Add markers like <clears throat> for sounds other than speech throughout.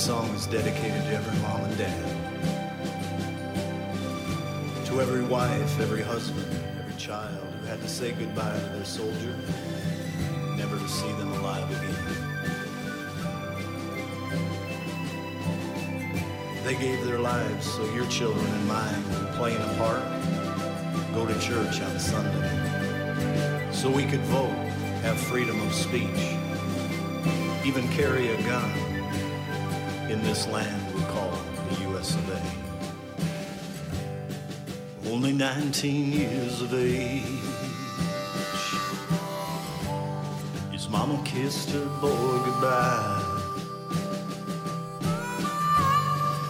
Song is dedicated to every mom and dad, to every wife, every husband, every child who had to say goodbye to their soldier, never to see them alive again. They gave their lives so your children and mine could play in a park, go to church on Sunday, so we could vote, have freedom of speech, even carry a gun in this land we call the US of A. Only 19 years of age. His mama kissed her boy goodbye.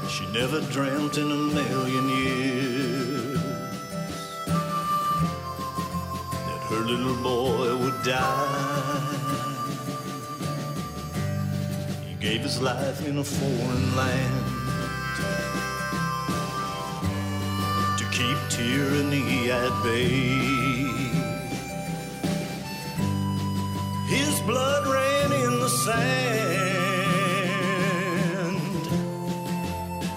She never dreamt in a million years that her little boy would die. Gave his life in a foreign land to keep tyranny at bay. His blood ran in the sand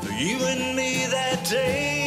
for you and me that day.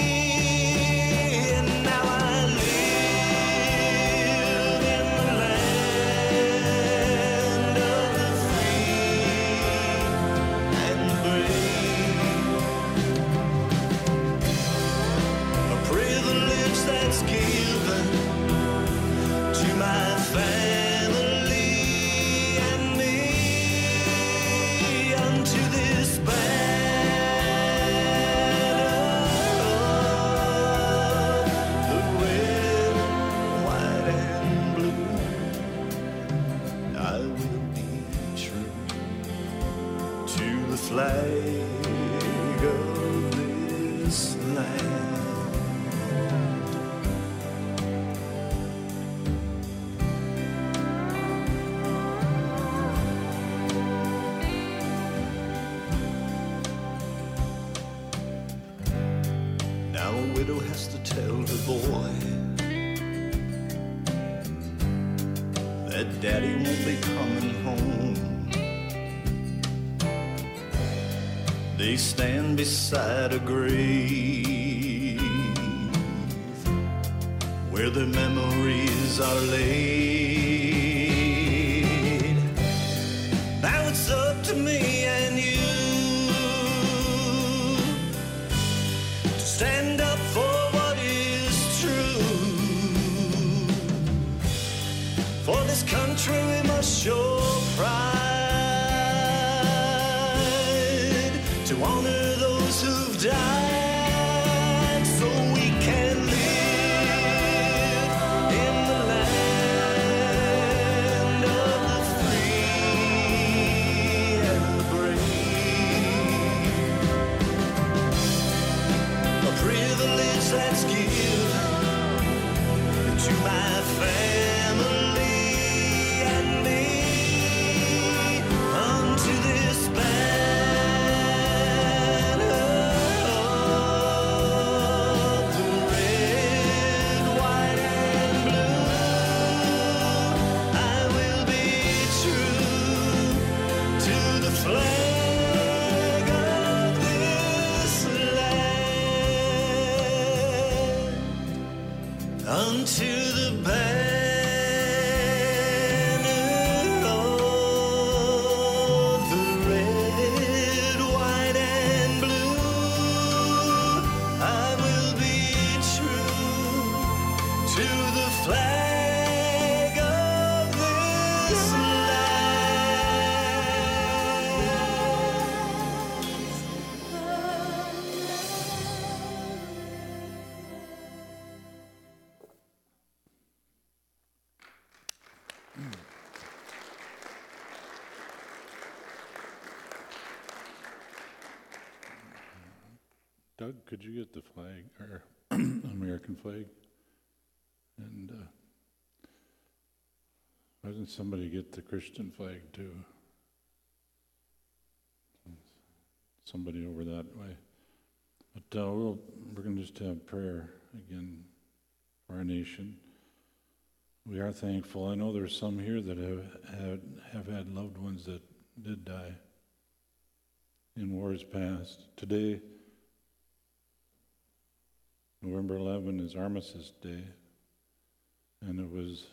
They stand beside a grave where their memories are laid. Could you get the flag, or <clears throat> American flag? And uh, why doesn't somebody get the Christian flag too? Somebody over that way. But uh, we'll, we're going to just have prayer again for our nation. We are thankful. I know there's some here that have had, have had loved ones that did die. in wars past. Today, November 11 is Armistice Day, and it was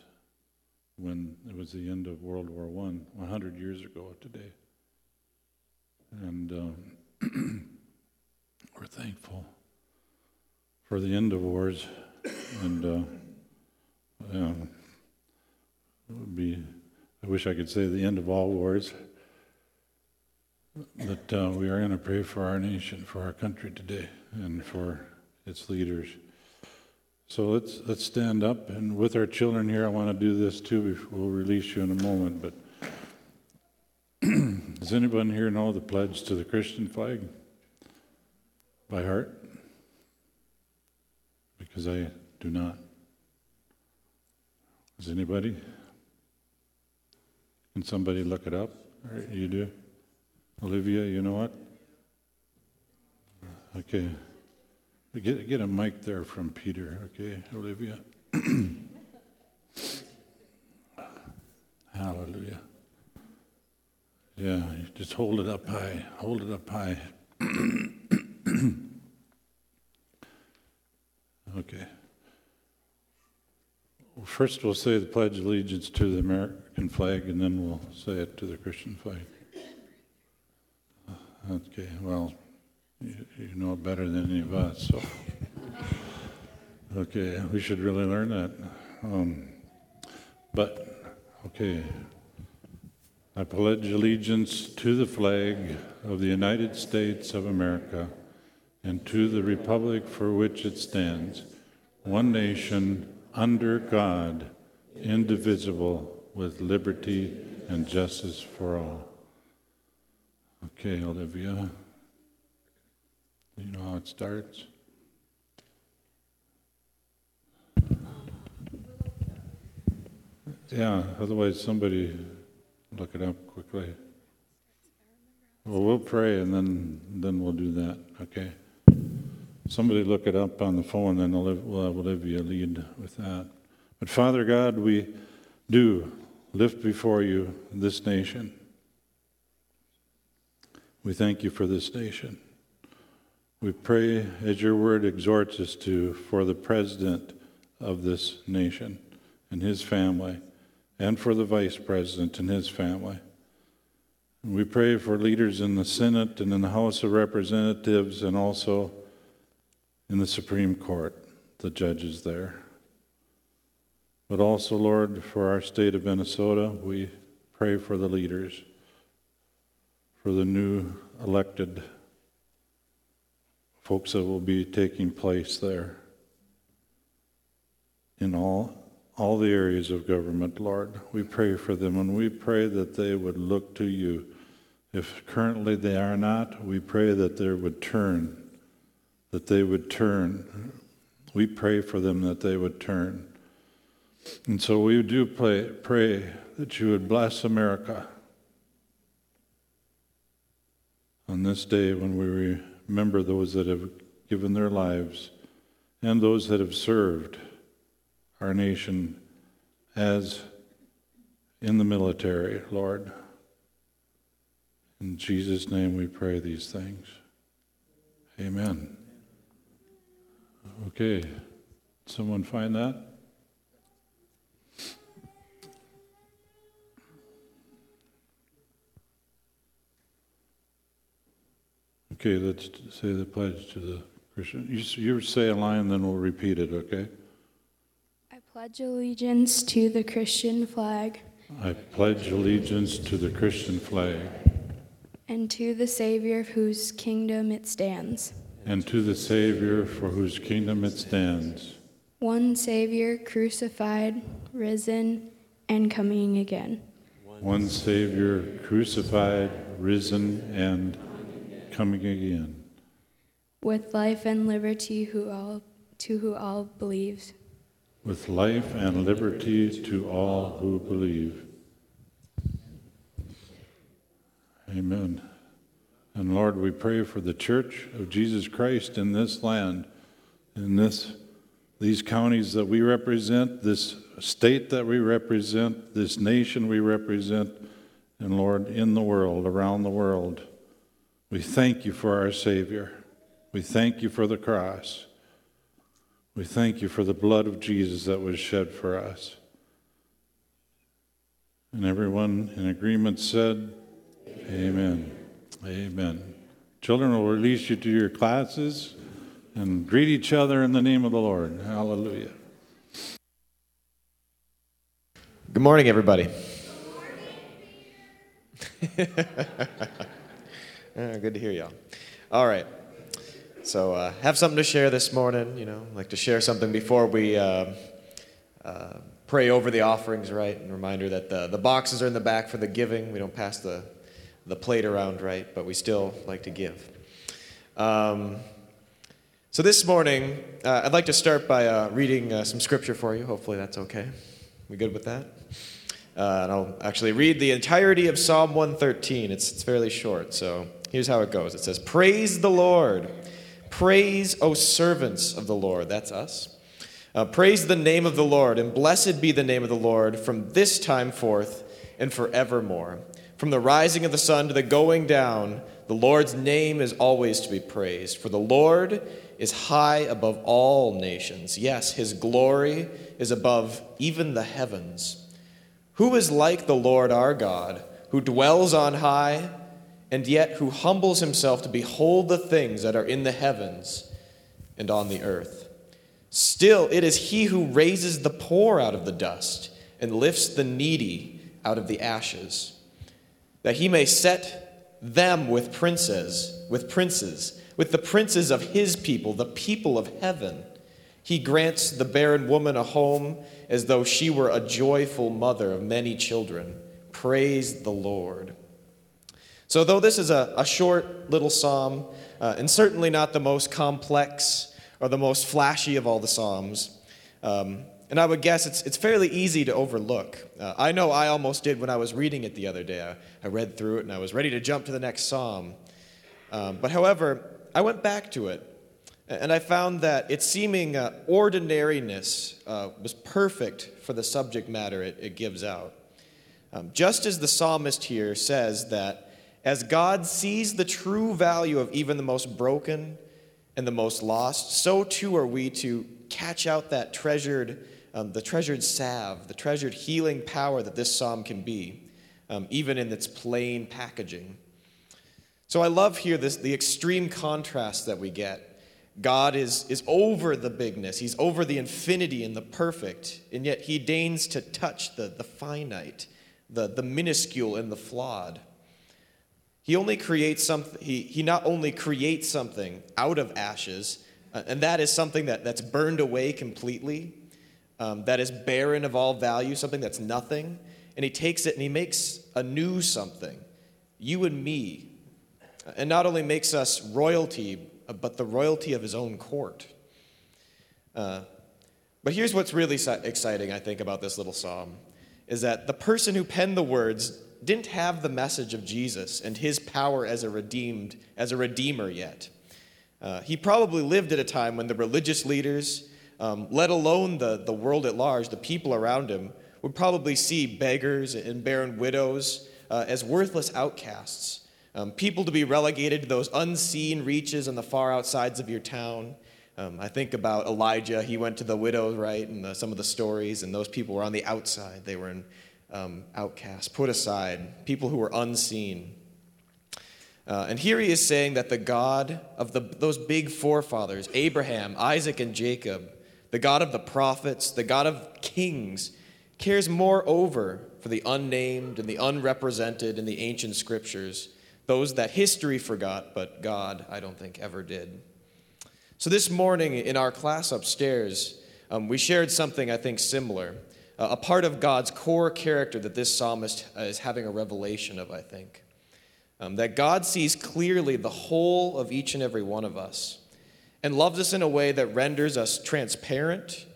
when it was the end of World War One, 100 years ago today. And um, <clears throat> we're thankful for the end of wars, and uh, it would be. I wish I could say the end of all wars. But uh, we are going to pray for our nation, for our country today, and for its leaders. So let's let's stand up, and with our children here, I want to do this too. We'll release you in a moment. But <clears throat> does anyone here know the pledge to the Christian flag by heart? Because I do not. Does anybody? Can somebody look it up? You do? Olivia, you know what? Okay. Get, get a mic there from Peter, okay, Olivia? Hallelujah. Yeah, just hold it up high. Hold it up high. okay. Well, first, we'll say the Pledge of Allegiance to the American flag, and then we'll say it to the Christian flag. Okay, well, you, know it better than any of us, so. Okay, we should really learn that. Um, but, okay. I pledge allegiance to the flag of the United States of America and to the republic for which it stands, one nation, under God, indivisible, with liberty and justice for all. Okay, Olivia. You know how it starts? Yeah, otherwise somebody look it up quickly. Well, we'll pray and then then we'll do that, okay? Somebody look it up on the phone, and then we'll have Olivia lead with that. But Father God, we do lift before you this nation. We thank you for this nation. We pray, as your word exhorts us to, for the president of this nation and his family, and for the vice president and his family. We pray for leaders in the Senate and in the House of Representatives and also in the Supreme Court, the judges there. But also, Lord, for our state of Minnesota, we pray for the leaders, for the new elected folks that will be taking place there in all all the areas of government, Lord. We pray for them and we pray that they would look to you. If currently they are not, we pray that they would turn, that they would turn. We pray for them that they would turn. And so we do pray, pray that you would bless America on this day when we remember those that have given their lives and those that have served our nation as in the military, Lord. In Jesus' name we pray these things. Amen. Okay. Someone find that? Okay, let's say the pledge to the Christian. You, you say a line, then we'll repeat it, okay? I pledge allegiance to the Christian flag I pledge allegiance to the Christian flag and to the Savior of whose kingdom it stands. and to the Savior for whose kingdom it stands, One Savior crucified, risen, and coming again. one Savior crucified, risen, and coming again, With life and liberty who all, to who all believes. with life and liberty to all who believe. Amen. And Lord, we pray for the church of Jesus Christ in this land, in this these counties that we represent, this state that we represent, this nation we represent, and Lord, in the world, around the world. We thank you for our Savior. We thank you for the cross. We thank you for the blood of Jesus that was shed for us. And everyone in agreement said, Amen. Amen. Children will release you to your classes and greet each other in the name of the Lord. Hallelujah. Good morning, everybody. <laughs> Good to hear y'all. All right. So, uh, have something to share this morning. You know, like to share something before we uh, uh, pray over the offerings, right? And reminder that the, the boxes are in the back for the giving. We don't pass the, the plate around, right? But we still like to give. Um, so, this morning, uh, I'd like to start by uh, reading uh, some scripture for you. Hopefully, that's okay. We good with that? And I'll actually read the entirety of Psalm 113. It's, it's fairly short, so here's how it goes it says, Praise the Lord. Praise, O servants of the Lord. That's us. Uh, praise the name of the Lord, and blessed be the name of the Lord from this time forth and forevermore. From the rising of the sun to the going down, the Lord's name is always to be praised. For the Lord is high above all nations. Yes, his glory is above even the heavens. Who is like the Lord our God, who dwells on high, and yet who humbles himself to behold the things that are in the heavens and on the earth? Still, it is he who raises the poor out of the dust and lifts the needy out of the ashes, that he may set them with princes, with princes, with the princes of his people, the people of heaven. He grants the barren woman a home as though she were a joyful mother of many children. Praise the Lord. So, though this is a, a short little psalm, uh, and certainly not the most complex or the most flashy of all the psalms, um, and I would guess it's, it's fairly easy to overlook. Uh, I know I almost did when I was reading it the other day. I, I, read through it and I was ready to jump to the next psalm. Um, but however, I went back to it and I found that its seeming uh, ordinariness uh, was perfect for the subject matter it, it gives out. Um, just as the psalmist here says that as God sees the true value of even the most broken and the most lost, so too are we to catch out that treasured, um, the treasured salve, the treasured healing power that this psalm can be, um, even in its plain packaging. So I love here this, the extreme contrast that we get God is, is over the bigness, He's over the infinity and the perfect, and yet He deigns to touch the, the finite, the, the minuscule and the flawed. He only creates something, he, he not only creates something out of ashes, uh, and that is something that, that's burned away completely, um, that is barren of all value, something that's nothing, and he takes it and he makes a new something, you and me, and not only makes us royalty, but the royalty of his own court. Uh, but here's what's really exciting, I think, about this little psalm is that the person who penned the words didn't have the message of Jesus and his power as a redeemed, as a redeemer yet. Uh, he probably lived at a time when the religious leaders, um, let alone the, the world at large, the people around him, would probably see beggars and barren widows uh, as worthless outcasts um, people to be relegated to those unseen reaches on the far outsides of your town. Um, I think about Elijah. He went to the widow, right, and some of the stories, and those people were on the outside. They were in um, outcasts, put aside, people who were unseen. Uh, and here he is saying that the God of the, those big forefathers, Abraham, Isaac, and Jacob, the God of the prophets, the God of kings, cares more over for the unnamed and the unrepresented in the ancient scriptures those that history forgot, but God, I don't think, ever did. So this morning in our class upstairs, um, we shared something I think similar, a part of God's core character that this psalmist uh, is having a revelation of, I think. Um, that God sees clearly the whole of each and every one of us and loves us in a way that renders us transparent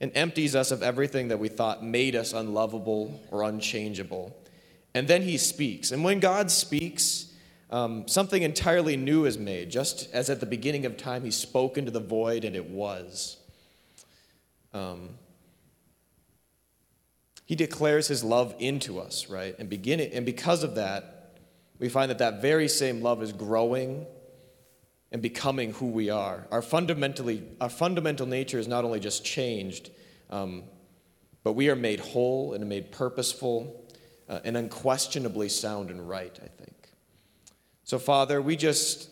and empties us of everything that we thought made us unlovable or unchangeable. And then he speaks. And when God speaks, um, something entirely new is made, just as at the beginning of time he spoke into the void and it was. Um, he declares his love into us, right? And, begin and because of that, we find that that very same love is growing and becoming who we are. Our, fundamentally, our fundamental nature is not only just changed, um, but we are made whole and made purposeful uh, and unquestionably sound and right, I think. So, Father, we just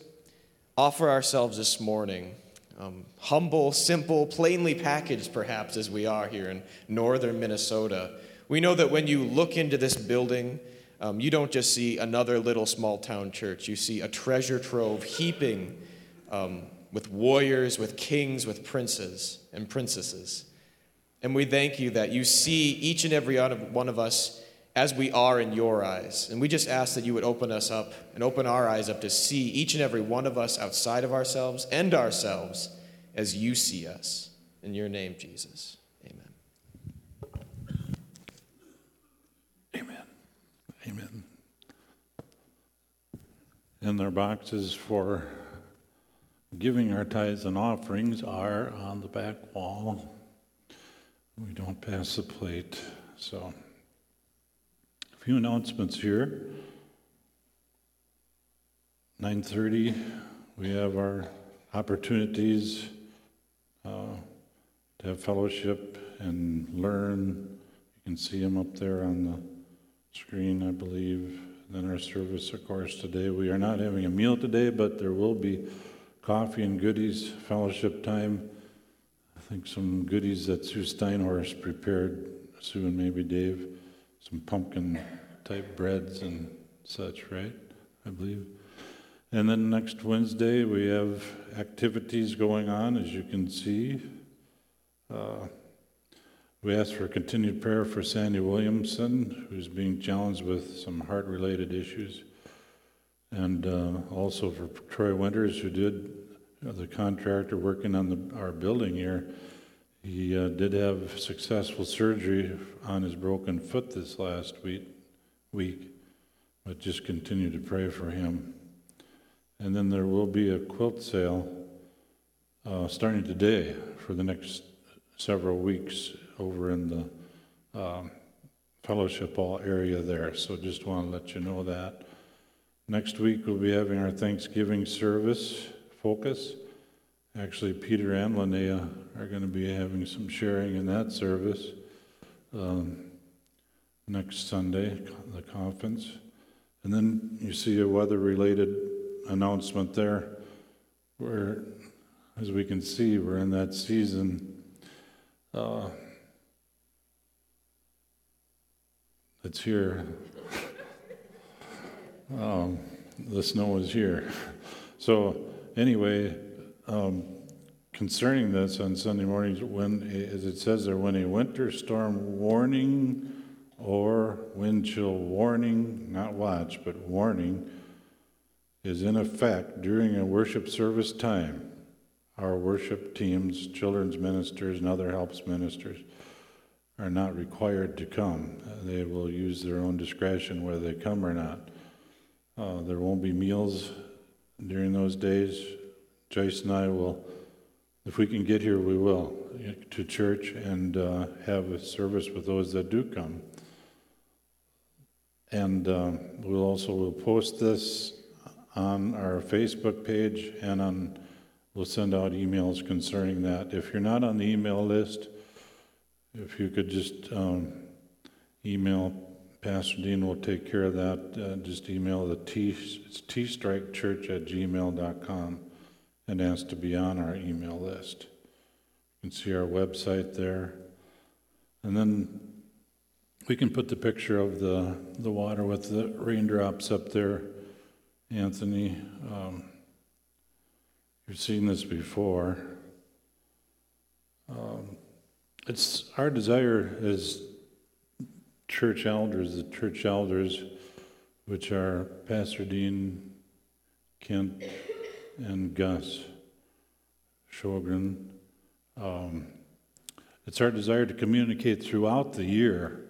offer ourselves this morning, um, humble, simple, plainly packaged perhaps as we are here in northern Minnesota. We know that when you look into this building, um, you don't just see another little small town church. You see a treasure trove heaping um, with warriors, with kings, with princes and princesses. And we thank you that you see each and every one of us as we are in your eyes. And we just ask that you would open us up and open our eyes up to see each and every one of us outside of ourselves and ourselves as you see us. In your name, Jesus. Amen. And their boxes for giving our tithes and offerings are on the back wall. We don't pass the plate. So, a few announcements here. 9:30, we have our opportunities uh, to have fellowship and learn. You can see them up there on the screen, I believe. Then our service, of course, today. We are not having a meal today, but there will be coffee and goodies, fellowship time. I think some goodies that Sue Steinhorst prepared, Sue and maybe Dave, some pumpkin type breads and such, right? I believe. And then next Wednesday, we have activities going on, as you can see. Uh, we ask for continued prayer for Sandy Williamson, who's being challenged with some heart related issues, and uh, also for Troy Winters, who did the contractor working on the, our building here. He uh, did have successful surgery on his broken foot this last week, week, but just continue to pray for him. And then there will be a quilt sale uh, starting today for the next several weeks over in the um, fellowship hall area there. So just want to let you know that. Next week we'll be having our Thanksgiving service focus. Actually, Peter and Linnea are going to be having some sharing in that service um, next Sunday, the conference. And then you see a weather related announcement there where, as we can see, we're in that season. Uh, It's here. um, the snow is here. So, anyway, um, concerning this on Sunday mornings, when, as it says there, when a winter storm warning or wind chill warning, not watch, but warning, is in effect during a worship service time, our worship teams, children's ministers, and other helps ministers are not required to come. They will use their own discretion whether they come or not. Uh, there won't be meals during those days. Joyce and I will, if we can get here, we will to church and uh, have a service with those that do come. And uh, we'll also will post this on our Facebook page and on we'll send out emails concerning that. If you're not on the email list, if you could just um, email Pastor Dean, we'll take care of that. Uh, just email the T, it's tstrikechurch at gmail.com and ask to be on our email list. You can see our website there. And then we can put the picture of the, the water with the raindrops up there. Anthony, um, you've seen this before. Um, it's our desire as church elders, the church elders, which are Pastor Dean, Kent, and Gus Shogren. Um, it's our desire to communicate throughout the year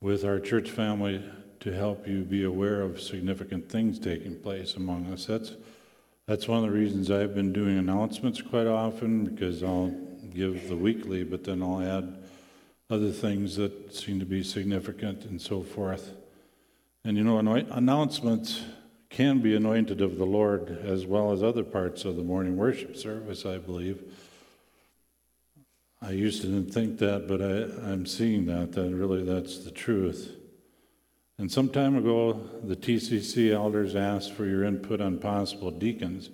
with our church family to help you be aware of significant things taking place among us. That's that's one of the reasons I've been doing announcements quite often because I'll give the weekly, but then I'll add other things that seem to be significant and so forth. And you know, announcements can be anointed of the Lord as well as other parts of the morning worship service, I believe. I used to think that, but I, I'm seeing that, that really that's the truth. And some time ago, the TCC elders asked for your input on possible deacons.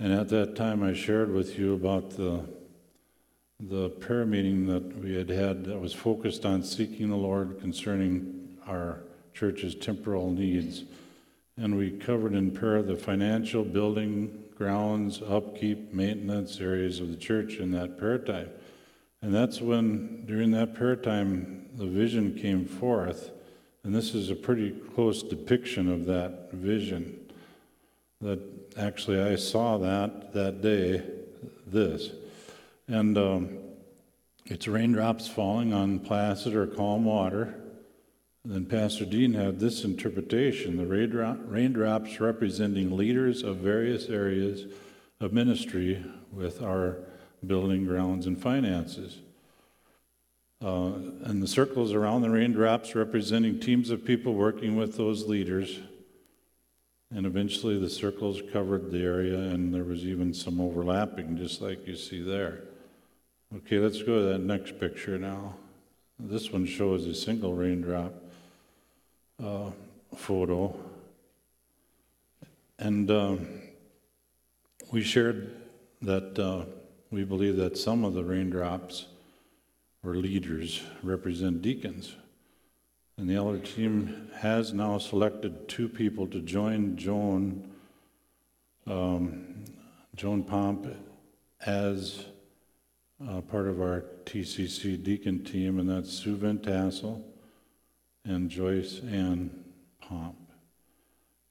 And at that time, I shared with you about the, the prayer meeting that we had had that was focused on seeking the Lord concerning our church's temporal needs. And we covered in prayer the financial, building, grounds, upkeep, maintenance areas of the church in that prayer time. And that's when, during that prayer time, the vision came forth. And this is a pretty close depiction of that vision. That actually I saw that that day, this. And um, it's raindrops falling on placid or calm water. And Then Pastor Dean had this interpretation the raindrops representing leaders of various areas of ministry with our building grounds and finances. Uh, and the circles around the raindrops representing teams of people working with those leaders. And eventually the circles covered the area, and there was even some overlapping, just like you see there. Okay, let's go to that next picture now. This one shows a single raindrop uh, photo. And um, we shared that uh, we believe that some of the raindrops or leaders represent deacons. And the elder team has now selected two people to join Joan, um, Joan Pomp as uh, part of our TCC deacon team, and that's Sue Tassel and Joyce Ann Pomp.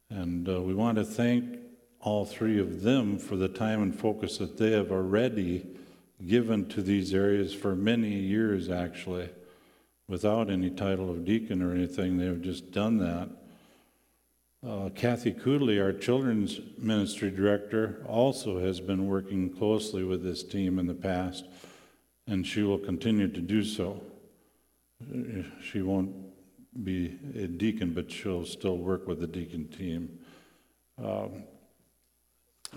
And uh, we want to thank all three of them for the time and focus that they have already given to these areas for many years, actually, without any title of deacon or anything. They've just done that. Uh, Kathy Coodley, our children's ministry director, also has been working closely with this team in the past, and she will continue to do so. She won't be a deacon, but she'll still work with the deacon team. Um,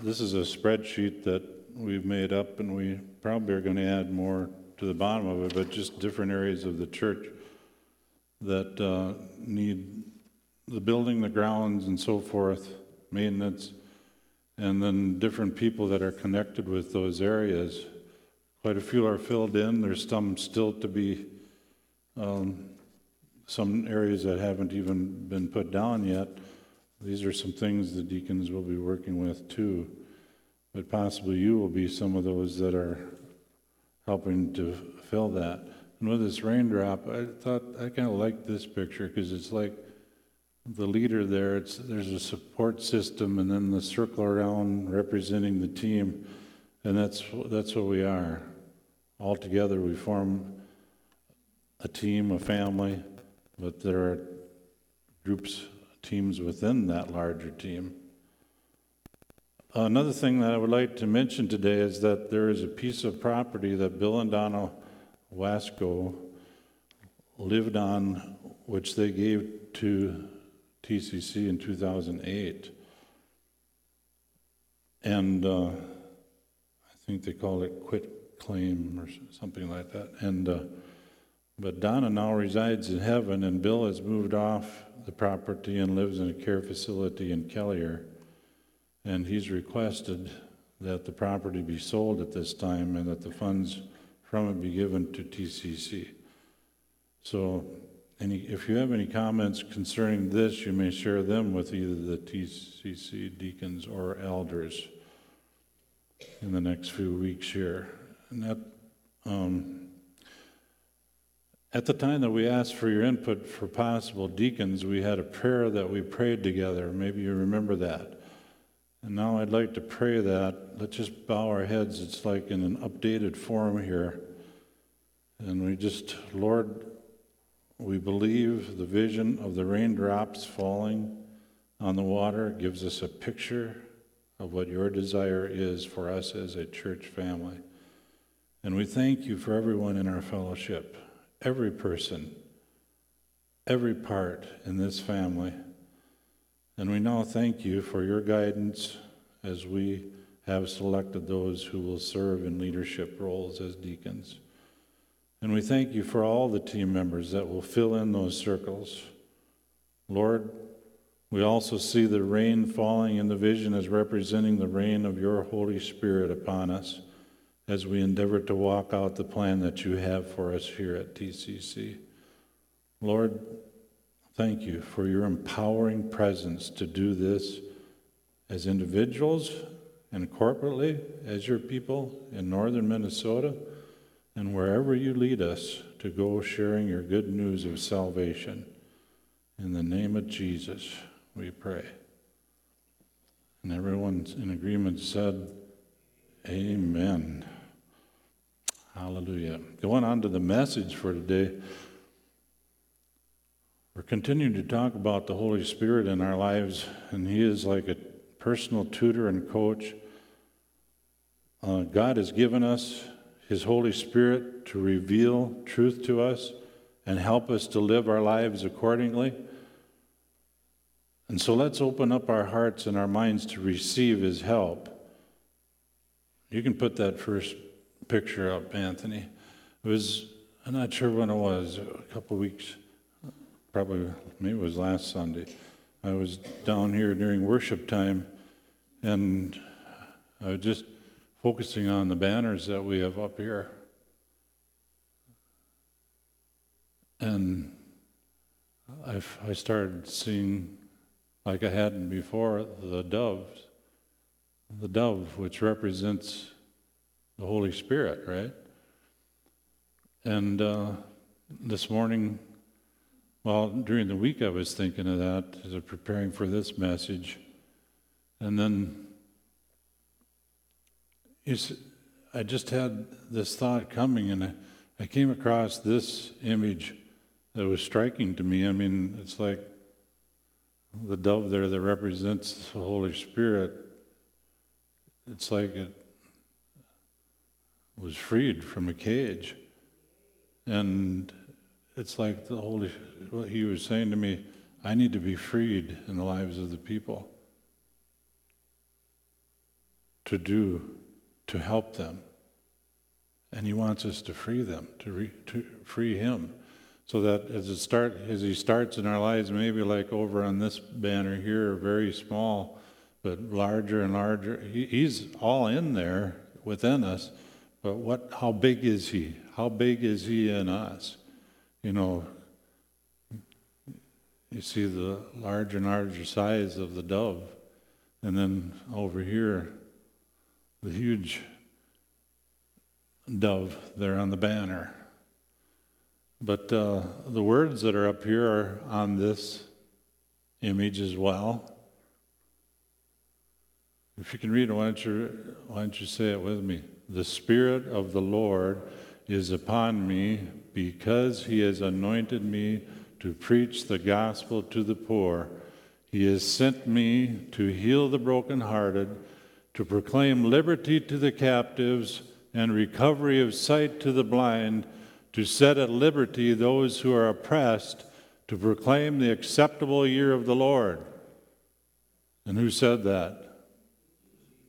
this is a spreadsheet that we've made up, and we probably are going to add more to the bottom of it, but just different areas of the church that uh, need the building, the grounds, and so forth, maintenance, and then different people that are connected with those areas. Quite a few are filled in. There's some still to be um, some areas that haven't even been put down yet. These are some things the deacons will be working with too. But possibly you will be some of those that are helping to fill that. And with this raindrop, I thought I kind of like this picture because it's like the leader there. It's there's a support system, and then the circle around representing the team, and that's that's what we are. All together, we form a team, a family, but there are groups, teams within that larger team. Another thing that I would like to mention today is that there is a piece of property that Bill and Donna Wasco lived on, which they gave to TCC in 2008. And uh, I think they call it quit claim or something like that. And uh, but Donna now resides in heaven, and Bill has moved off the property and lives in a care facility in Kelliher. And he's requested that the property be sold at this time and that the funds from it be given to TCC. So, any, if you have any comments concerning this, you may share them with either the TCC deacons or elders in the next few weeks here. And that, um, at the time that we asked for your input for possible deacons, we had a prayer that we prayed together. Maybe you remember that. And now I'd like to pray that. Let's just bow our heads. It's like in an updated form here. And we just, Lord, we believe the vision of the raindrops falling on the water gives us a picture of what your desire is for us as a church family. And we thank you for everyone in our fellowship every person, every part in this family. And we now thank you for your guidance as we have selected those who will serve in leadership roles as deacons. And we thank you for all the team members that will fill in those circles. Lord, we also see the rain falling in the vision as representing the rain of your Holy Spirit upon us as we endeavor to walk out the plan that you have for us here at TCC. Lord, thank you for your empowering presence to do this as individuals and corporately as your people in northern Minnesota and wherever you lead us to go sharing your good news of salvation. In the name of Jesus, we pray. And everyone in agreement said, Amen. Hallelujah. Going on to the message for today. We're continuing to talk about the Holy Spirit in our lives, and He is like a personal tutor and coach. Uh, God has given us His Holy Spirit to reveal truth to us and help us to live our lives accordingly. And so let's open up our hearts and our minds to receive His help. You can put that first picture up, Anthony. It was, I'm not sure when it was, a couple weeks, probably, maybe it was last Sunday. I was down here during worship time, and I just focusing on the banners that we have up here. And i I started seeing, like I hadn't before, the doves. The dove, which represents the Holy Spirit, right? And uh, this morning, well, during the week, I was thinking of that as preparing for this message. And then I just had this thought coming, and I, I came across this image that was striking to me. I mean, it's like the dove there that represents the Holy Spirit. It's like it was freed from a cage. And it's like the Holy, what he was saying to me, I need to be freed in the lives of the people to do, to help them. And he wants us to free them, to, re, to free him. So that as it start, as he starts in our lives, maybe like over on this banner here, very small, but larger and larger. He, he's all in there within us but what, how big is he? How big is he in us? You know, you see the larger and larger size of the dove. And then over here, the huge dove there on the banner. But uh, the words that are up here are on this image as well. If you can read it, why don't you, why don't you say it with me? The Spirit of the Lord is upon me because he has anointed me to preach the gospel to the poor. He has sent me to heal the brokenhearted, to proclaim liberty to the captives and recovery of sight to the blind, to set at liberty those who are oppressed, to proclaim the acceptable year of the Lord. And who said that?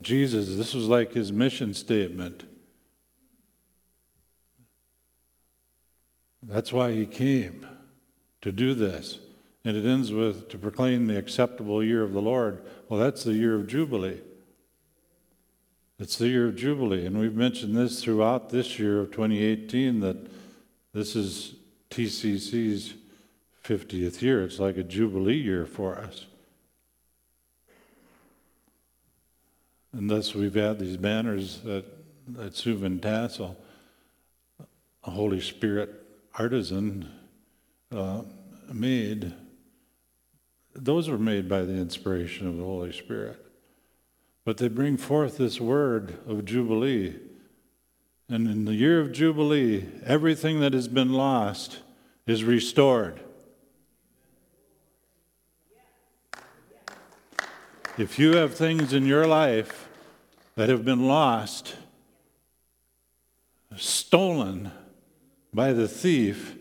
Jesus, this was like his mission statement. That's why he came to do this. And it ends with to proclaim the acceptable year of the Lord. Well, that's the year of Jubilee. It's the year of Jubilee. And we've mentioned this throughout this year of 2018 that this is TCC's 50th year. It's like a Jubilee year for us. And thus we've had these banners that, that Sue Van Tassel, a Holy Spirit artisan, uh, made. Those were made by the inspiration of the Holy Spirit. But they bring forth this word of Jubilee. And in the year of Jubilee, everything that has been lost is restored. If you have things in your life that have been lost, stolen by the thief,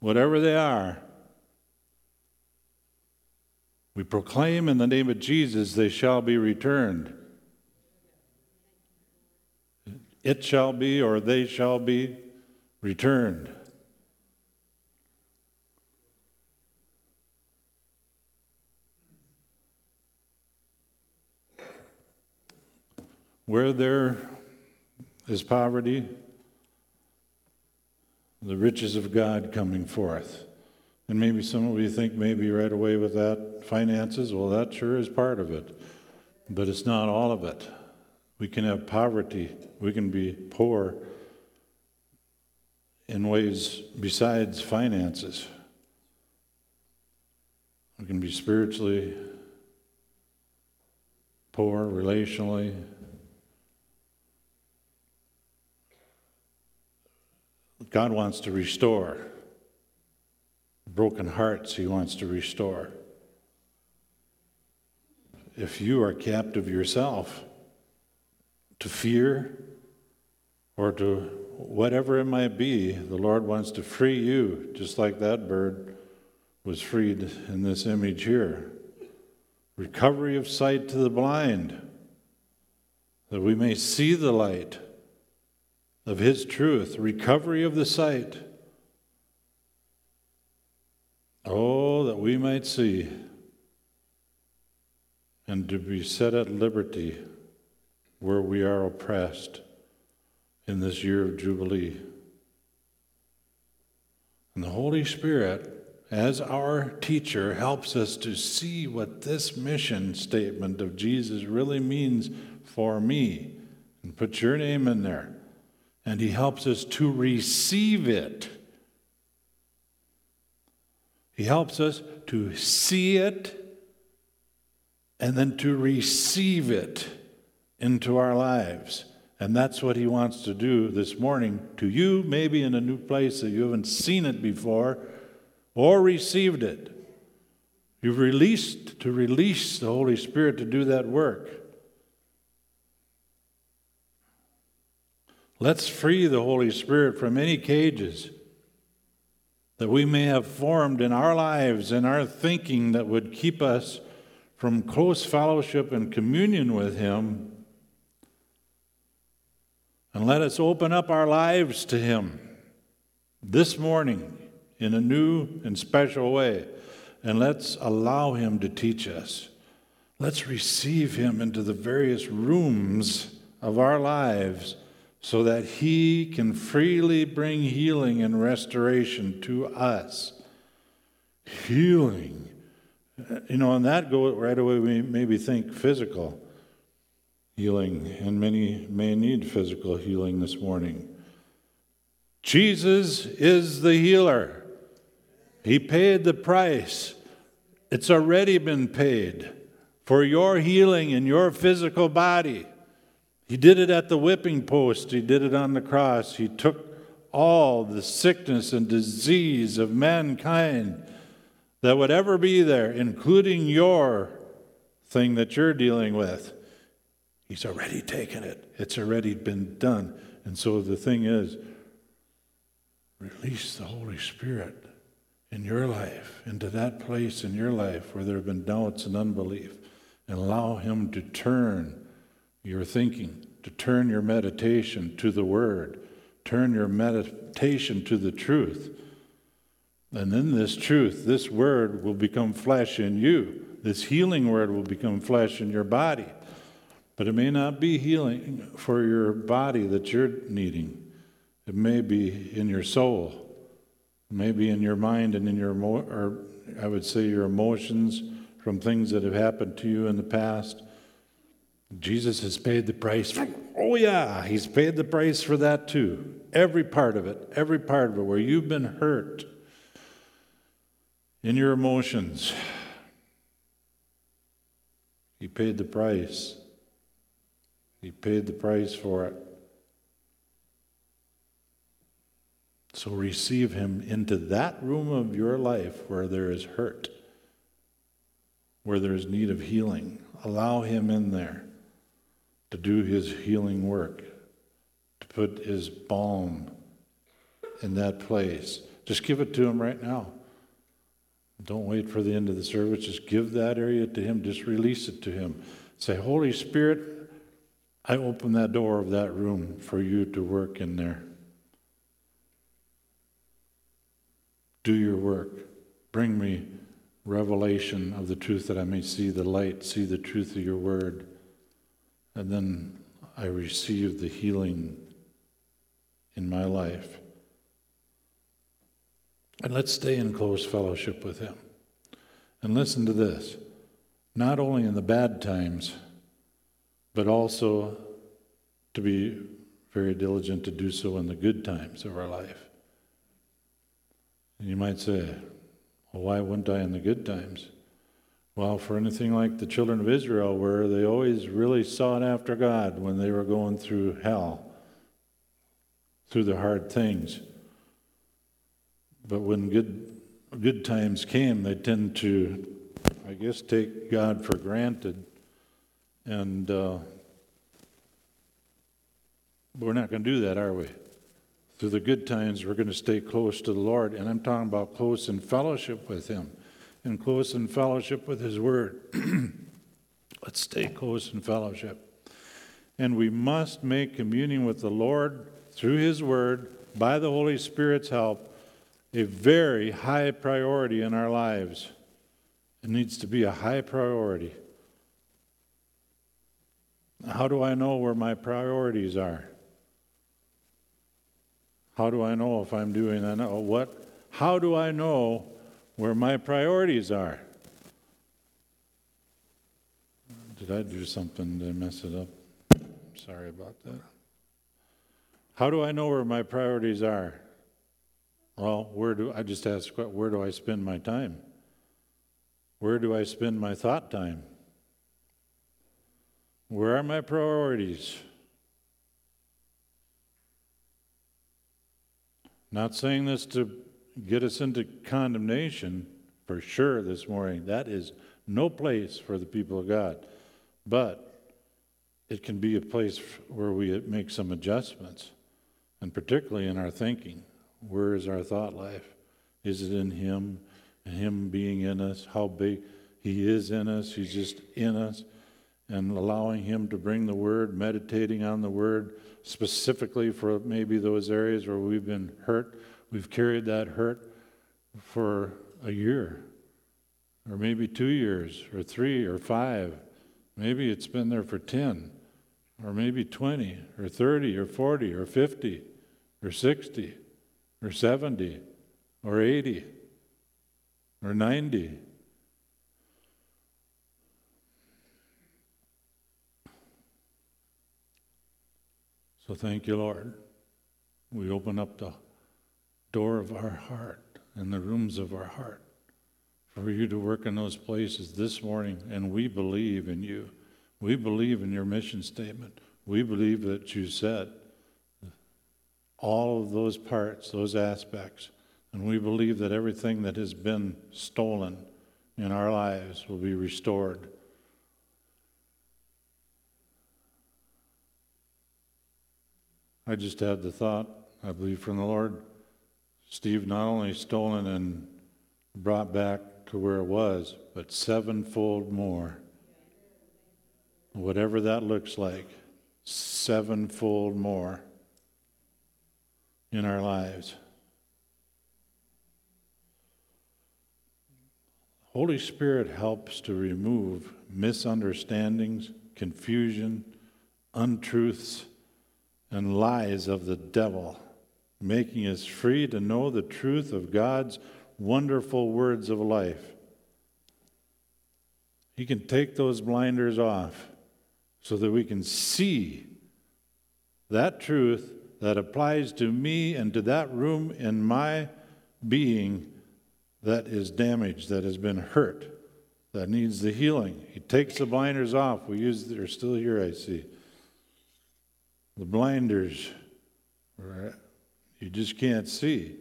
whatever they are, We proclaim in the name of Jesus, they shall be returned. It shall be, or they shall be returned. Where there is poverty, the riches of God coming forth. And maybe some of you think maybe right away with that finances, well, that sure is part of it. But it's not all of it. We can have poverty, we can be poor in ways besides finances. We can be spiritually poor, relationally, God wants to restore. Broken hearts, He wants to restore. If you are captive yourself to fear or to whatever it might be, the Lord wants to free you, just like that bird was freed in this image here. Recovery of sight to the blind, that we may see the light of His truth, recovery of the sight. Oh, that we might see and to be set at liberty where we are oppressed in this year of Jubilee. And the Holy Spirit, as our teacher, helps us to see what this mission statement of Jesus really means for me. And put your name in there and He helps us to receive it. He helps us to see it and then to receive it into our lives. And that's what he wants to do this morning to you, maybe in a new place that you haven't seen it before or received it. You've released to release the Holy Spirit to do that work. Let's free the Holy Spirit from any cages that we may have formed in our lives and our thinking that would keep us from close fellowship and communion with Him. And let us open up our lives to Him this morning in a new and special way. And let's allow Him to teach us. Let's receive Him into the various rooms of our lives so that He can freely bring healing and restoration to us. Healing. You know, and that go right away, we maybe think physical healing, and many may need physical healing this morning. Jesus is the healer. He paid the price. It's already been paid for your healing in your physical body. He did it at the whipping post, He did it on the cross. He took all the sickness and disease of mankind that would ever be there, including your thing that you're dealing with. He's already taken it, it's already been done. And so the thing is, release the Holy Spirit in your life, into that place in your life where there have been doubts and unbelief, and allow Him to turn your thinking, to turn your meditation to the Word, turn your meditation to the truth. And then this truth, this Word will become flesh in you. This healing Word will become flesh in your body. But it may not be healing for your body that you're needing. It may be in your soul. It may be in your mind and in your, or I would say your emotions from things that have happened to you in the past Jesus has paid the price. For, oh, yeah, he's paid the price for that too. Every part of it, every part of it, where you've been hurt in your emotions. He paid the price. He paid the price for it. So receive him into that room of your life where there is hurt, where there is need of healing. Allow him in there to do his healing work, to put his balm in that place. Just give it to him right now. Don't wait for the end of the service. Just give that area to Him. Just release it to Him. Say, Holy Spirit, I open that door of that room for you to work in there. Do your work. Bring me revelation of the truth that I may see the light, see the truth of your word. And then I receive the healing in my life. And let's stay in close fellowship with Him. And listen to this not only in the bad times, but also to be very diligent to do so in the good times of our life. And you might say, well, why wouldn't I in the good times? Well, for anything like the children of Israel were, they always really sought after God when they were going through hell, through the hard things. But when good, good times came, they tend to, I guess, take God for granted. And uh, we're not going to do that, are we? Through the good times, we're going to stay close to the Lord. And I'm talking about close in fellowship with Him and close in fellowship with His Word. <clears throat> Let's stay close in fellowship. And we must make communion with the Lord through His Word by the Holy Spirit's help a very high priority in our lives. It needs to be a high priority. How do I know where my priorities are? How do I know if I'm doing that? What? How do I know where my priorities are? Did I do something to mess it up? Sorry about that. How do I know where my priorities are? Well, where do I just ask where do I spend my time? Where do I spend my thought time? Where are my priorities? Not saying this to get us into condemnation for sure this morning. That is no place for the people of God. But it can be a place where we make some adjustments, and particularly in our thinking. Where is our thought life? Is it in Him Him being in us? How big He is in us? He's just in us. And allowing Him to bring the Word, meditating on the Word, specifically for maybe those areas where we've been hurt. We've carried that hurt for a year, or maybe two years, or three, or five. Maybe it's been there for 10, or maybe 20, or 30, or 40, or 50, or 60, or 70, or 80, or 90. So thank you, Lord. We open up the door of our heart and the rooms of our heart for you to work in those places this morning, and we believe in you. We believe in your mission statement. We believe that you said all of those parts, those aspects, and we believe that everything that has been stolen in our lives will be restored I just had the thought, I believe from the Lord, Steve not only stolen and brought back to where it was, but sevenfold more. Whatever that looks like, sevenfold more in our lives. Holy Spirit helps to remove misunderstandings, confusion, untruths and lies of the devil, making us free to know the truth of God's wonderful words of life. He can take those blinders off so that we can see that truth that applies to me and to that room in my being that is damaged, that has been hurt, that needs the healing. He takes the blinders off. We use, they're still here, I see the blinders, you just can't see.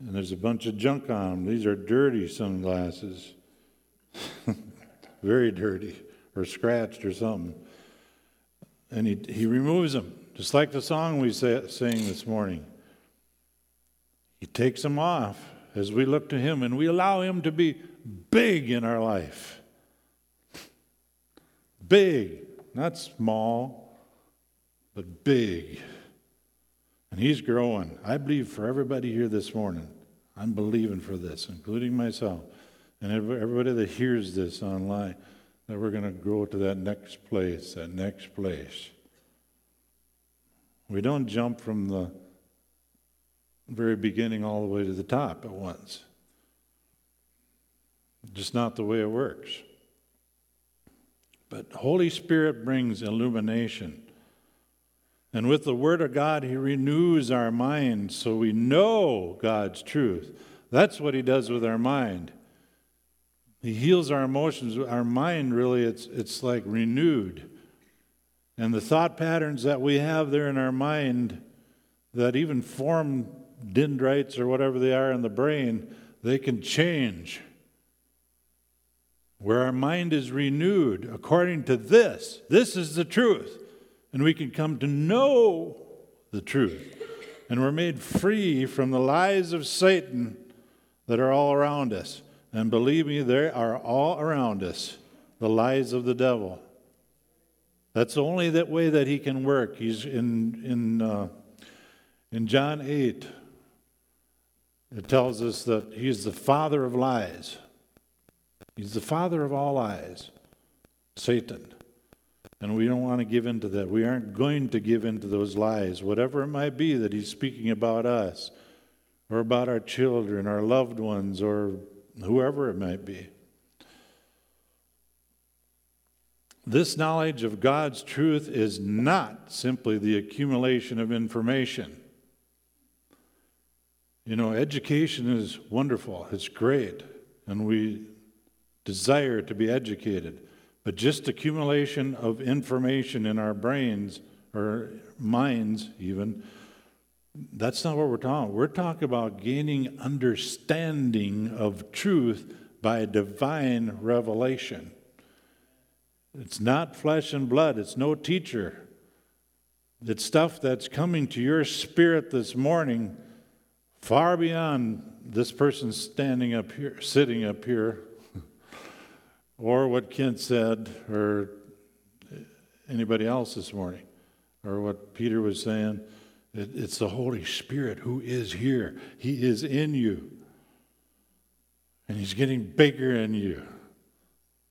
And there's a bunch of junk on them. These are dirty sunglasses, <laughs> very dirty, or scratched or something. And he, he removes them, just like the song we say, sang this morning. He takes them off as we look to Him and we allow Him to be big in our life. Big, not small, but big. And He's growing. I believe for everybody here this morning, I'm believing for this, including myself, and everybody that hears this online, that we're going to grow to that next place, that next place. We don't jump from the very beginning all the way to the top at once. Just not the way it works. But Holy Spirit brings illumination. And with the Word of God, He renews our mind so we know God's truth. That's what He does with our mind. He heals our emotions. Our mind, really, it's, it's like renewed. And the thought patterns that we have there in our mind that even form dendrites or whatever they are in the brain, they can change. Where our mind is renewed according to this, this is the truth. And we can come to know the truth. And we're made free from the lies of Satan that are all around us. And believe me, they are all around us the lies of the devil. That's the only that way that he can work. He's in, in, uh, in John 8, it tells us that he's the father of lies. He's the father of all lies, Satan. And we don't want to give in to that. We aren't going to give in to those lies, whatever it might be that he's speaking about us, or about our children, our loved ones, or whoever it might be. This knowledge of God's truth is not simply the accumulation of information. You know, education is wonderful, it's great, and we desire to be educated. But just accumulation of information in our brains, or minds even, that's not what we're talking We're talking about gaining understanding of truth by divine revelation. It's not flesh and blood, it's no teacher. It's stuff that's coming to your spirit this morning far beyond this person standing up here, sitting up here, or what Kent said, or anybody else this morning, or what Peter was saying. It, it's the Holy Spirit who is here. He is in you. And He's getting bigger in you.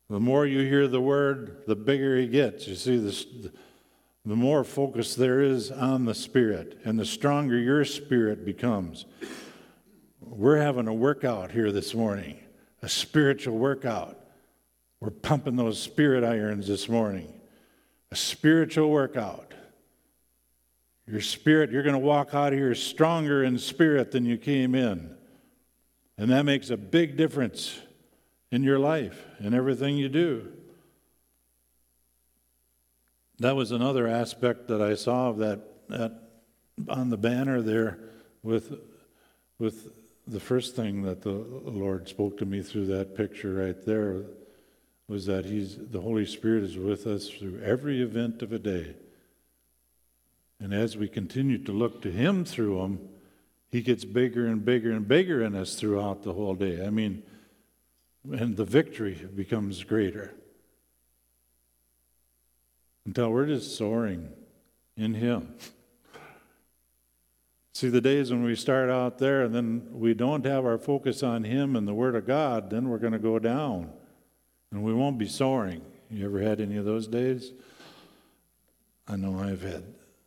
The more you hear the word, the bigger He gets. You see, this, the more focus there is on the Spirit, and the stronger your spirit becomes. We're having a workout here this morning, a spiritual workout. We're pumping those spirit irons this morning, a spiritual workout. Your spirit, you're going to walk out of here stronger in spirit than you came in. And that makes a big difference in your life and everything you do. That was another aspect that I saw of that, that on the banner there with, with the first thing that the Lord spoke to me through that picture right there was that he's the Holy Spirit is with us through every event of a day. And as we continue to look to him through them, he gets bigger and bigger and bigger in us throughout the whole day. I mean, and the victory becomes greater until we're just soaring in Him. See, the days when we start out there and then we don't have our focus on Him and the Word of God, then we're going to go down and we won't be soaring. You ever had any of those days? I know I've had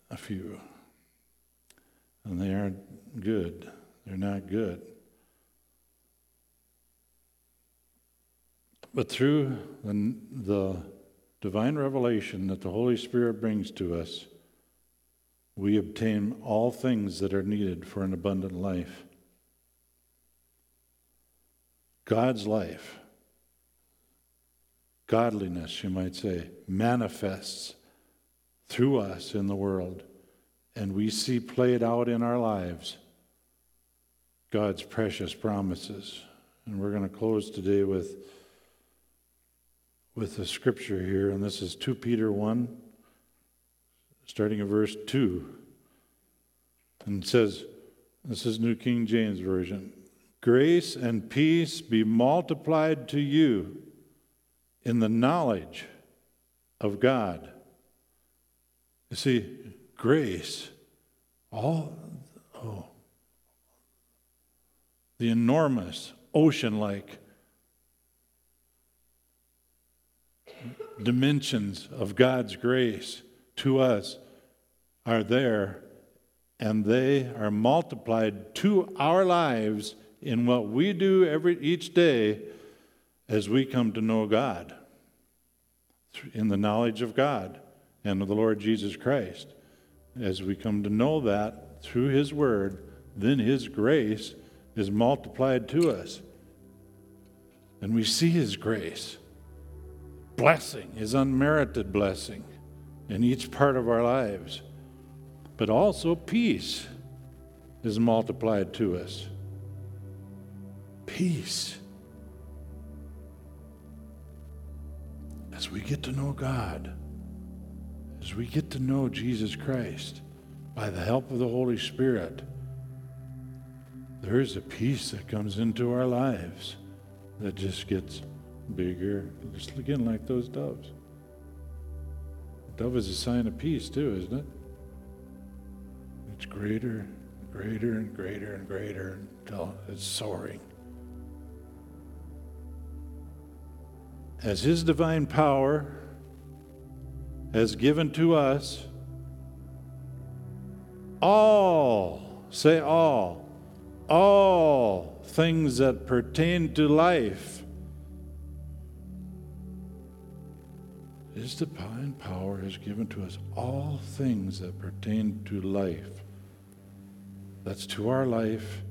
a few. And they aren't good. They're not good. But through the, the divine revelation that the Holy Spirit brings to us, we obtain all things that are needed for an abundant life. God's life, godliness, you might say, manifests through us in the world, and we see played out in our lives God's precious promises. And we're going to close today with with the scripture here, and this is 2 Peter 1, starting in verse 2. And it says, this is New King James Version grace and peace be multiplied to you in the knowledge of God. You see, grace, all, oh, the enormous ocean like dimensions of God's grace to us are there, and they are multiplied to our lives in what we do every each day as we come to know God in the knowledge of God and of the Lord Jesus Christ. As we come to know that through His Word, then His grace is multiplied to us. And we see His grace, blessing, His unmerited blessing in each part of our lives. But also peace is multiplied to us. Peace. As we get to know God, as we get to know Jesus Christ by the help of the Holy Spirit, there is a peace that comes into our lives that just gets bigger, just again like those doves. Dove is a sign of peace, too, isn't it? It's greater, greater, and greater and greater until it's soaring. As His divine power has given to us all, say all, all things that pertain to life. His divine power has given to us all things that pertain to life. That's to our life,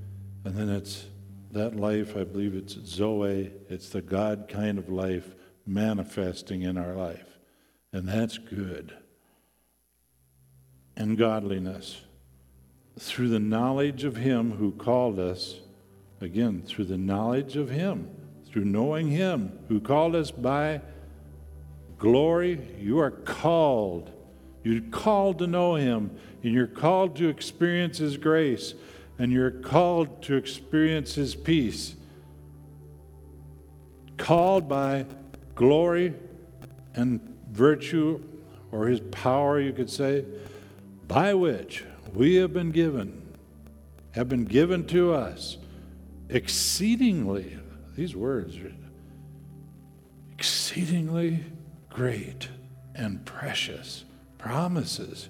and then it's that life, I believe it's Zoe, it's the God kind of life manifesting in our life. And that's good. And godliness. Through the knowledge of Him who called us, again, through the knowledge of Him, through knowing Him who called us by glory, you are called. You're called to know Him, and you're called to experience His grace, and you're called to experience His peace. Called by glory and virtue, or His power, you could say, by which we have been given, have been given to us exceedingly, these words, are exceedingly great and precious promises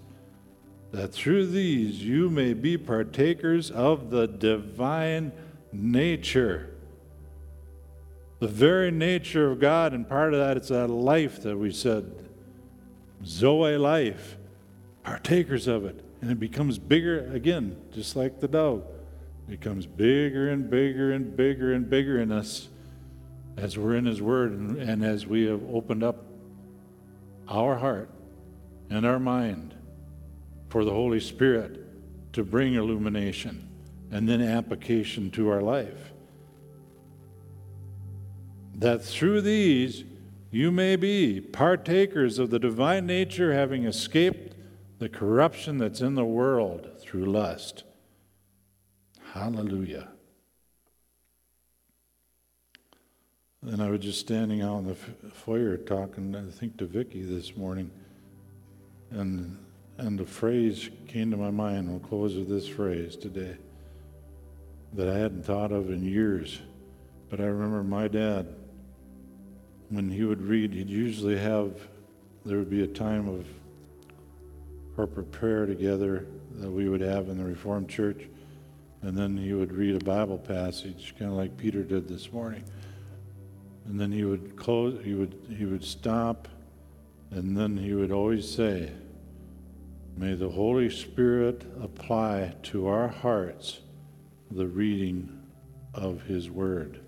that through these you may be partakers of the divine nature. The very nature of God, and part of that is that life that we said, Zoe life, partakers of it. And it becomes bigger again, just like the dove. Becomes bigger and bigger and bigger and bigger in us as we're in His Word and, and as we have opened up our heart and our mind for the Holy Spirit to bring illumination and then application to our life. That through these you may be partakers of the divine nature, having escaped the corruption that's in the world through lust. Hallelujah. And I was just standing out in the foyer talking, I think, to Vicki this morning, and and the phrase came to my mind. We'll close with this phrase today that I hadn't thought of in years. But I remember my dad, when he would read, he'd usually have, there would be a time of corporate prayer together that we would have in the Reformed Church. And then he would read a Bible passage, kind of like Peter did this morning and then he would close he would he would stop and then he would always say may the holy spirit apply to our hearts the reading of his word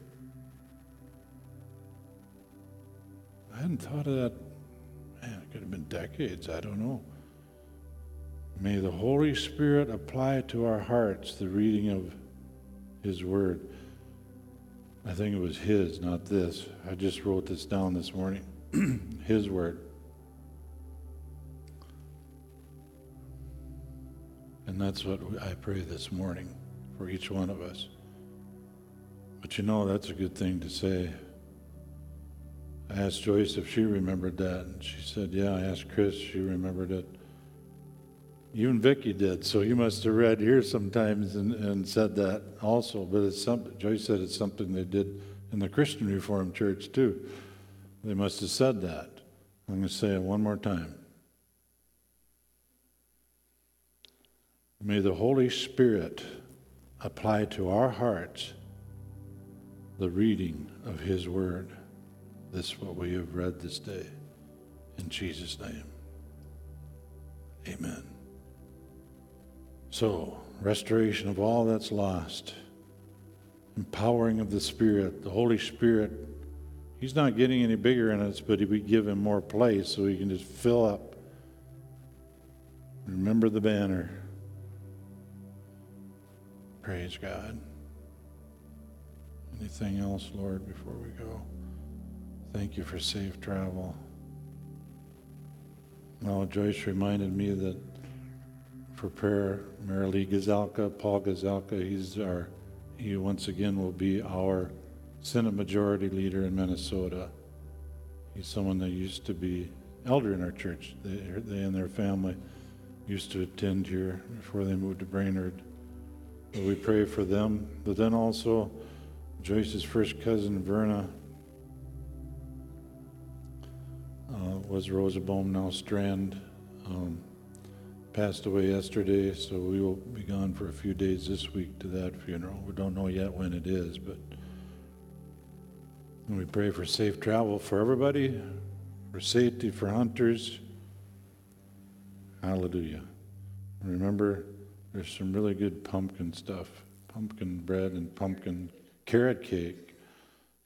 i hadn't thought of that man it could have been decades i don't know may the holy spirit apply to our hearts the reading of his word I think it was his, not this. I just wrote this down this morning. <clears throat> his word. And that's what I pray this morning for each one of us. But you know, that's a good thing to say. I asked Joyce if she remembered that, and she said, Yeah. I asked Chris, she remembered it. Even Vicky did, so you must have read here sometimes and, and said that also. But it's something, Joyce said it's something they did in the Christian Reformed Church too. They must have said that. I'm going to say it one more time. May the Holy Spirit apply to our hearts the reading of His Word. This is what we have read this day. In Jesus' name. Amen. So, restoration of all that's lost, empowering of the Spirit, the Holy Spirit. He's not getting any bigger in us, but we give him more place so he can just fill up. Remember the banner. Praise God. Anything else, Lord, before we go? Thank you for safe travel. Now, Joyce reminded me that for prayer, Maralee Gazelka, Paul Gazelka, he's our, he once again will be our Senate Majority Leader in Minnesota. He's someone that used to be elder in our church. They, they and their family used to attend here before they moved to Brainerd. We pray for them. But then also, Joyce's first cousin, Verna, uh, was Rosabaum, now Strand, um, passed away yesterday, so we will be gone for a few days this week to that funeral. We don't know yet when it is, but we pray for safe travel for everybody, for safety for hunters. Hallelujah. Remember, there's some really good pumpkin stuff pumpkin bread and pumpkin carrot cake.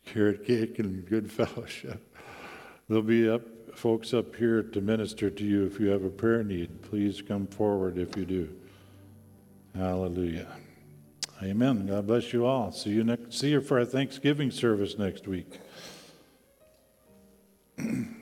Carrot cake and good <laughs> fellowship. There'll be up, folks up here to minister to you if you have a prayer need. Please come forward if you do. Hallelujah. Amen. God bless you all. See you next. See you for our Thanksgiving service next week. <clears throat>